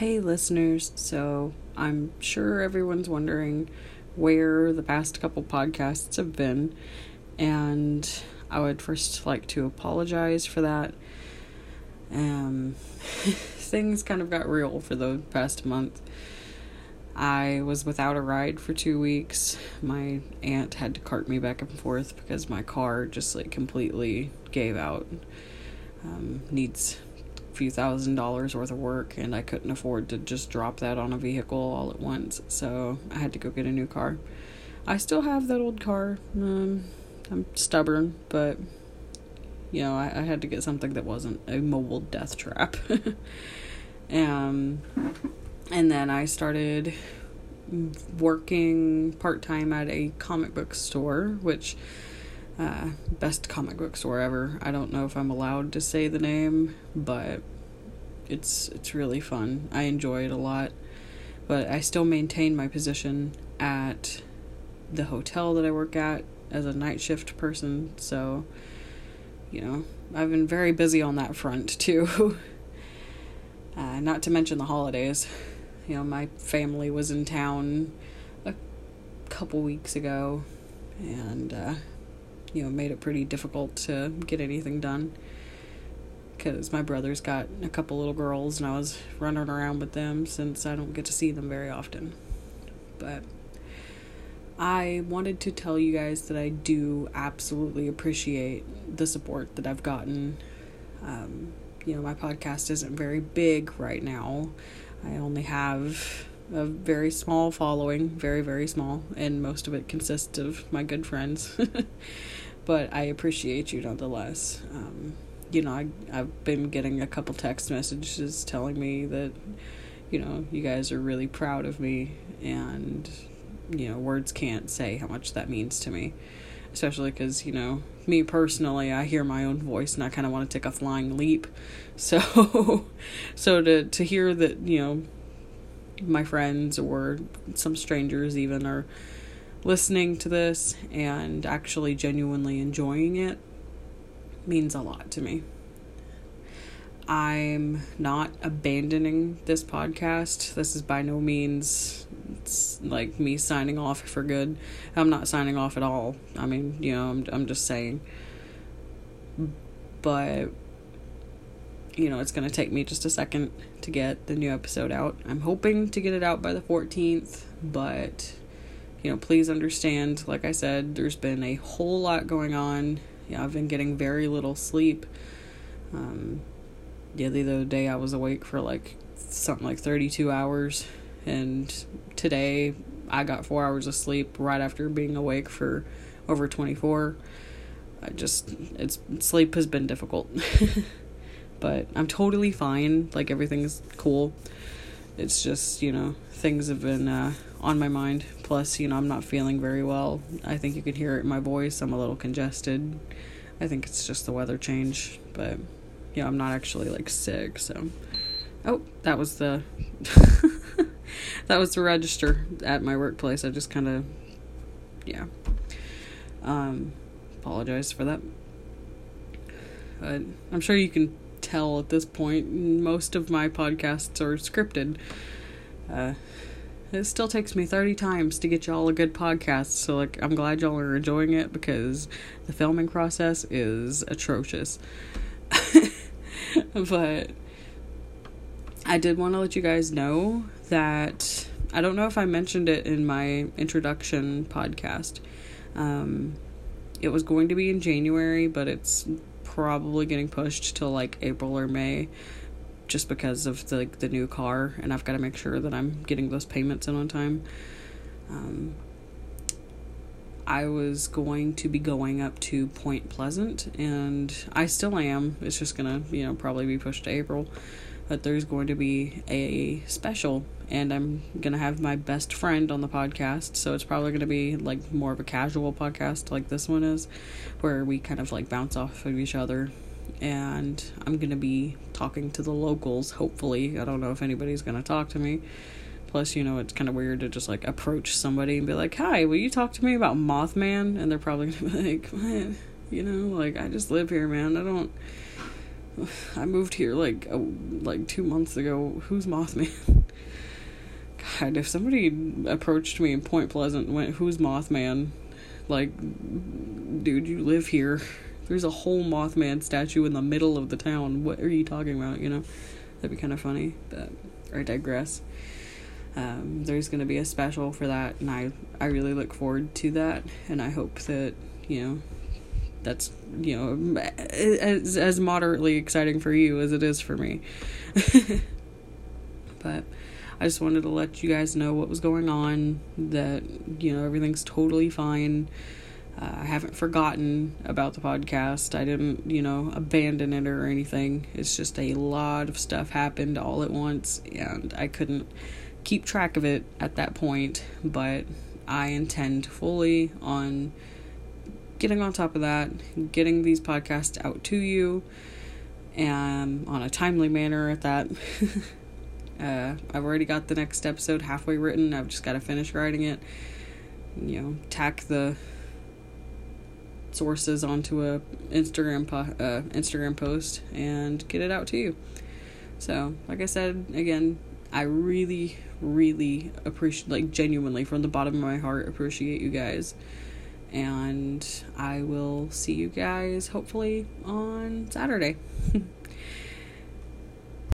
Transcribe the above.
Hey, listeners. So, I'm sure everyone's wondering where the past couple podcasts have been, and I would first like to apologize for that. Um, things kind of got real for the past month. I was without a ride for two weeks. My aunt had to cart me back and forth because my car just like completely gave out. Um, needs few thousand dollars worth of work and I couldn't afford to just drop that on a vehicle all at once. So I had to go get a new car. I still have that old car. Um, I'm stubborn, but you know, I, I had to get something that wasn't a mobile death trap. um, and then I started working part time at a comic book store, which uh, best comic book store ever. I don't know if I'm allowed to say the name, but it's it's really fun. I enjoy it a lot. But I still maintain my position at the hotel that I work at as a night shift person, so you know, I've been very busy on that front too. uh, not to mention the holidays. You know, my family was in town a couple weeks ago, and uh, you know, made it pretty difficult to get anything done. Because my brother's got a couple little girls, and I was running around with them since I don't get to see them very often. But I wanted to tell you guys that I do absolutely appreciate the support that I've gotten. Um, you know, my podcast isn't very big right now. I only have a very small following, very, very small, and most of it consists of my good friends. but I appreciate you nonetheless. Um, you know, I, I've been getting a couple text messages telling me that, you know, you guys are really proud of me, and, you know, words can't say how much that means to me. Especially because, you know, me personally, I hear my own voice and I kind of want to take a flying leap. So, so to, to hear that, you know, my friends or some strangers even are listening to this and actually genuinely enjoying it means a lot to me. I'm not abandoning this podcast. This is by no means like me signing off for good. I'm not signing off at all. I mean, you know, I'm I'm just saying. But you know, it's going to take me just a second to get the new episode out. I'm hoping to get it out by the 14th, but you know, please understand, like I said, there's been a whole lot going on. Yeah, I've been getting very little sleep. Um, yeah, the other day I was awake for like something like 32 hours, and today I got four hours of sleep right after being awake for over 24. I just, it's sleep has been difficult. but I'm totally fine. Like everything's cool. It's just, you know, things have been uh, on my mind. Plus, you know, I'm not feeling very well. I think you can hear it in my voice. I'm a little congested. I think it's just the weather change, but yeah, I'm not actually like sick, so Oh, that was the that was the register at my workplace. I just kind of yeah. Um apologize for that. But I'm sure you can tell at this point most of my podcasts are scripted. Uh it still takes me 30 times to get y'all a good podcast. So, like, I'm glad y'all are enjoying it because the filming process is atrocious. but I did want to let you guys know that I don't know if I mentioned it in my introduction podcast. Um, it was going to be in January, but it's probably getting pushed till like April or May just because of the the new car, and I've got to make sure that I'm getting those payments in on time. Um, I was going to be going up to Point Pleasant, and I still am. It's just gonna, you know, probably be pushed to April. But there's going to be a special, and I'm gonna have my best friend on the podcast. So it's probably gonna be like more of a casual podcast, like this one is, where we kind of like bounce off of each other and I'm gonna be talking to the locals. Hopefully, I don't know if anybody's gonna talk to me. Plus, you know, it's kind of weird to just like approach somebody and be like, "Hi, will you talk to me about Mothman?" And they're probably gonna be like, "What?" You know, like I just live here, man. I don't, I moved here like like two months ago. Who's Mothman? God, if somebody approached me in Point Pleasant and went, "Who's Mothman?" Like, dude, you live here. There's a whole Mothman statue in the middle of the town. What are you talking about? You know, that'd be kind of funny. But I digress. Um, there's going to be a special for that, and I I really look forward to that, and I hope that you know that's you know as as moderately exciting for you as it is for me. but I just wanted to let you guys know what was going on. That you know everything's totally fine. Uh, I haven't forgotten about the podcast. I didn't, you know, abandon it or anything. It's just a lot of stuff happened all at once, and I couldn't keep track of it at that point. But I intend fully on getting on top of that, getting these podcasts out to you, and on a timely manner at that. uh, I've already got the next episode halfway written. I've just got to finish writing it. You know, tack the sources onto a Instagram po- uh, Instagram post and get it out to you. So, like I said, again, I really, really appreciate, like, genuinely from the bottom of my heart, appreciate you guys and I will see you guys hopefully on Saturday.